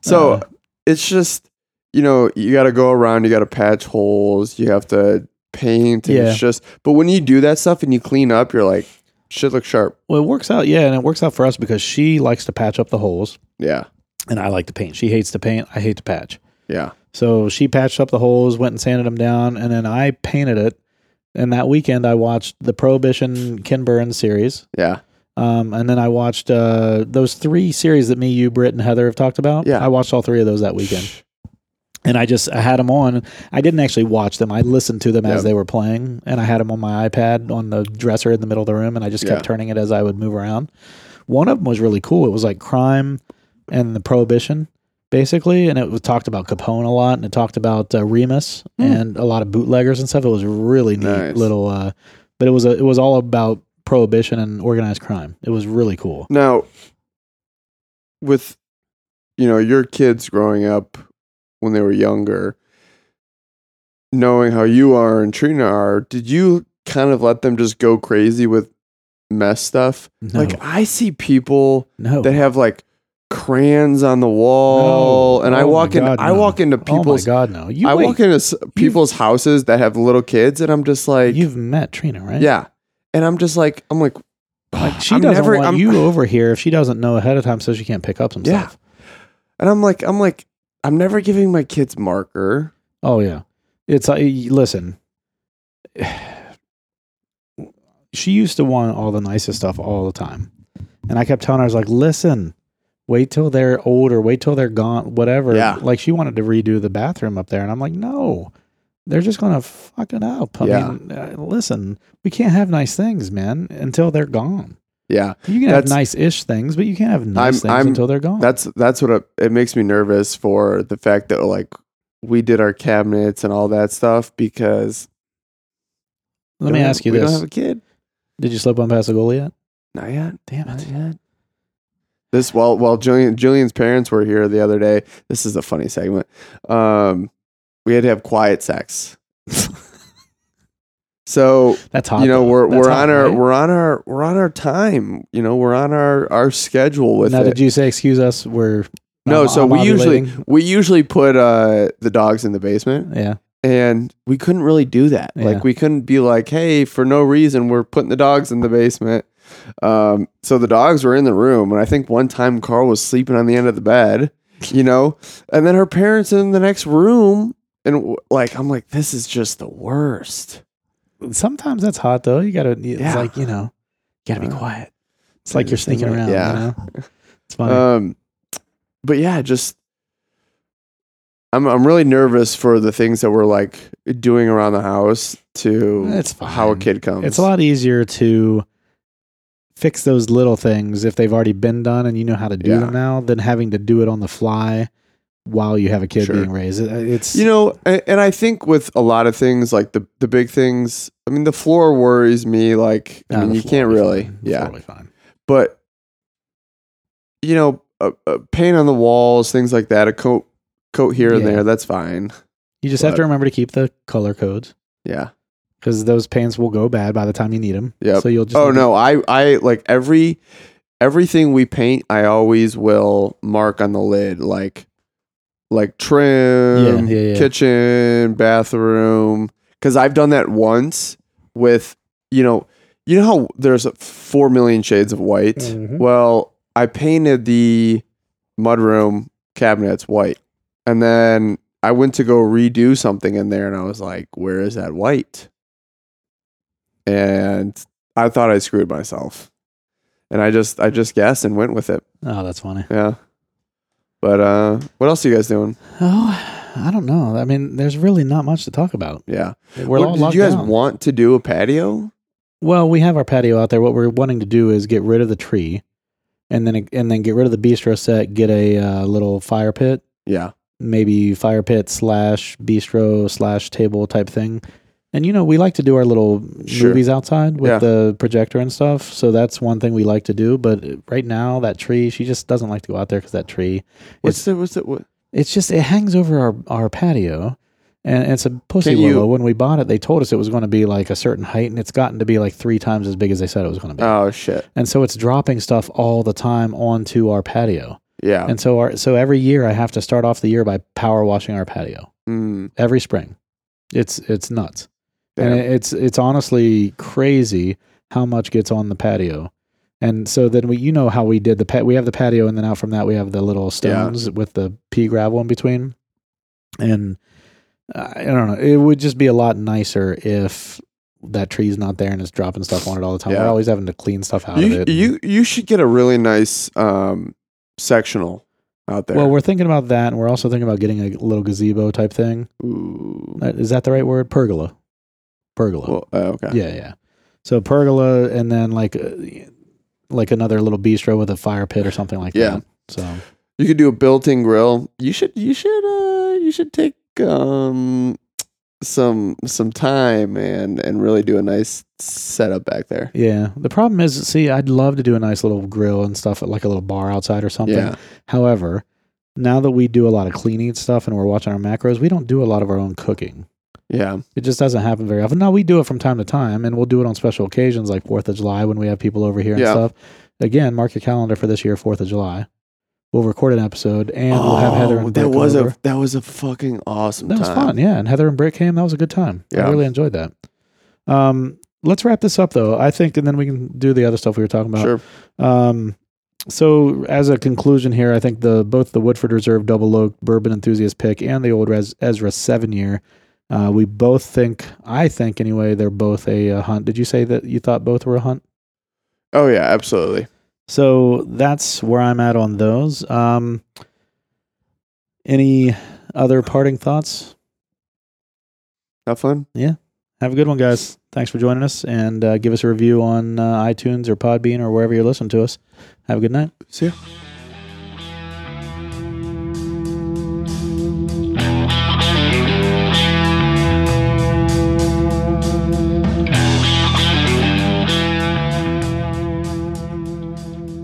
So Uh, it's just, you know, you got to go around, you got to patch holes, you have to paint. And Yeah. It's just, but when you do that stuff and you clean up, you're like, shit looks sharp. well, it works out, yeah, and it works out for us because she likes to patch up the holes, Yeah. and I like to paint. She hates to paint. I hate to patch. Yeah. So she patched up the holes, went and sanded them down, and then I painted it. And that weekend, I watched the Prohibition Ken Burns series. Yeah. Um, and then I watched uh, those three series that me, you, Britt, and Heather have talked about. Yeah. I watched all three of those that weekend. And I just I had them on. I didn't actually watch them. I listened to them as they were playing, and I had them on my iPad on the dresser in the middle of the room, and I just kept Yeah. turning it as I would move around. One of them was really cool. It was like crime and the prohibition, basically, and it was talked about Capone a lot, and it talked about uh, Remus and a lot of bootleggers and stuff. It was really neat Nice. little, uh, but it was a, it was all about prohibition and organized crime. It was really cool. Now, with you know your kids growing up when they were younger, knowing how you are and Trina are, did you kind of let them just go crazy with mess stuff? No, Like I see people no, that have like crayons on the wall, No. and I Oh my walk in. God, I walk into oh my people's. god, no! You I wait, walk into people's houses that have little kids, and I'm just like, You've met Trina, right? yeah, and I'm just like, I'm like, Like she I'm doesn't never- want I'm- you over here if she doesn't know ahead of time, so she can't pick up some Yeah. stuff. and I'm like, I'm like, I'm never giving my kids marker. Oh yeah, it's uh, listen. She used to want all the nicest stuff all the time, and I kept telling her, I was like, "Listen, wait till they're older, wait till they're gone, whatever." Yeah. Like she wanted to redo the bathroom up there, and I'm like, "No, they're just gonna fuck it up." I Yeah. mean, uh, listen, we can't have nice things, man, until they're gone. Yeah, You can have nice-ish things, but you can't have nice I'm- things I'm- until they're gone. that's that's what it, it makes me nervous for the fact that like we did our cabinets and all that stuff because Let me ask you we this: don't have a kid. Did you slip on past the goal yet? Not yet. Damn it. Not yet. This while while Julian Julian's parents were here the other day. This is a funny segment. Um, we had to have quiet sex. so That's hot. you know though. we're That's we're hot, on our right? we're on our we're on our time. You know we're on our our schedule with now, it. did you say, excuse us, we're. no, I'm- so I'm we usually we usually put uh the dogs in the basement, Yeah. and we couldn't really do that. Yeah. Like we couldn't be like, hey, for no reason, we're putting the dogs in the basement. Um, so the dogs were in the room, and I think one time Carl was sleeping on the end of the bed, you know, and then her parents in the next room, and like I'm like, this is just the worst. Sometimes that's hot, though. You got to, it's Yeah. like, you know, you got to be Uh, quiet. It's like you're sneaking around. yeah. You know? It's funny. Um, but yeah, just I'm I'm really nervous for the things that we're like doing around the house to It's how a kid comes. it's a lot easier to fix those little things if they've already been done and you know how to do Yeah. them now than having to do it on the fly while you have a kid Sure. being raised. Uh, it's, You know, and, and I think with a lot of things like the the big things, I mean, the floor worries me. Like, I mean, you can't really, fine. Yeah. But you know, a, a paint on the walls, things like that, a coat coat here and there, that's fine. You just have to remember to keep the color codes Yeah. because those paints will go bad by the time you need them. Yeah. So you'll just. Oh no, I I like every everything we paint, I always will mark on the lid like like trim, Yeah, yeah, yeah. kitchen, bathroom cuz I've done that once with you know, you know how there's 4 million shades of white? Mhm. Well, I painted the mudroom cabinets white. And then I went to go redo something in there and I was like, where is that white? And I thought I screwed myself. And I just I just guessed and went with it. Oh, that's funny. Yeah. But uh what else are you guys doing? Oh, I don't know. I mean, there's really not much to talk about. Yeah. We're What- all did you guys down. want to do a patio? Well, we have our patio out there. What we're wanting to do is get rid of the tree, and then and then get rid of the bistro set. Get a uh, little fire pit, Yeah. maybe fire pit slash bistro slash table type thing. And you know, we like to do our little Sure. movies outside with Yeah. the projector and stuff. So that's one thing we like to do. But right now, that tree, she just doesn't like to go out there because that tree, What's the what's the what? it's just it hangs over our our patio. And it's a pussy Can you- willow. When we bought it, they told us it was going to be like a certain height, and it's gotten to be like three times as big as they said it was going to be. Oh shit. and so it's dropping stuff all the time onto our patio. Yeah. And so our so every year I have to start off the year by power washing our patio Mm, every spring. It's it's nuts, damn. and it's it's honestly crazy how much gets on the patio. And so then we, you know how we did the pat. We have the patio, and then out from that we have the little stones with the pea gravel in between. And I don't know. It would just be a lot nicer if that tree's not there and it's dropping stuff on it all the time. Yeah. We're always having to clean stuff out of You it. you you should get a really nice um, sectional out there. well, we're thinking about that, and we're also thinking about getting a little gazebo type thing. Ooh. Uh, Is that the right word? Pergola. Pergola. Well, uh, okay. Yeah, yeah. So pergola, and then like uh, like another little bistro with a fire pit or something like Yeah. that. So You could do a built-in grill. You should you should uh you should take um some some time and and really do a nice setup back there. yeah, the problem is, see, I'd love to do a nice little grill and stuff at like a little bar outside or something. Yeah. However, now that we do a lot of cleaning stuff and we're watching our macros, we don't do a lot of our own cooking. Yeah. It just doesn't happen very often. Now we do it from time to time, and we'll do it on special occasions like Fourth of July when we have people over here and Yeah. stuff. Again, mark your calendar for this year, Fourth of July. We'll record an episode, and we'll have Heather and Oh, that was over. a that was a fucking awesome That was fun, yeah. And Heather and Brick came. That was a good time. I Yeah. really enjoyed that. Um, let's wrap this up though. I think, and then we can do the other stuff we were talking about. Sure. Um, so as a conclusion here, I think the both the Woodford Reserve Double Oak Bourbon Enthusiast pick and the Old Res, Ezra Seven Year, uh, we both think. I think anyway, they're both a, uh hunt. Did you say that you thought both were a hunt? Oh yeah, absolutely. So that's where I'm at on those. Um, any other parting thoughts? Have fun. Yeah. Have a good one, guys. Thanks for joining us, and uh, give us a review on uh, iTunes or Podbean or wherever you're listening to us. Have a good night. See ya.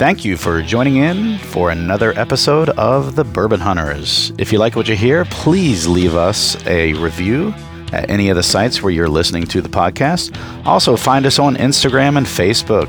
Thank you for joining in for another episode of The Bourbon Hunters. If you like what you hear, please leave us a review at any of the sites where you're listening to the podcast. Also, find us on Instagram and Facebook.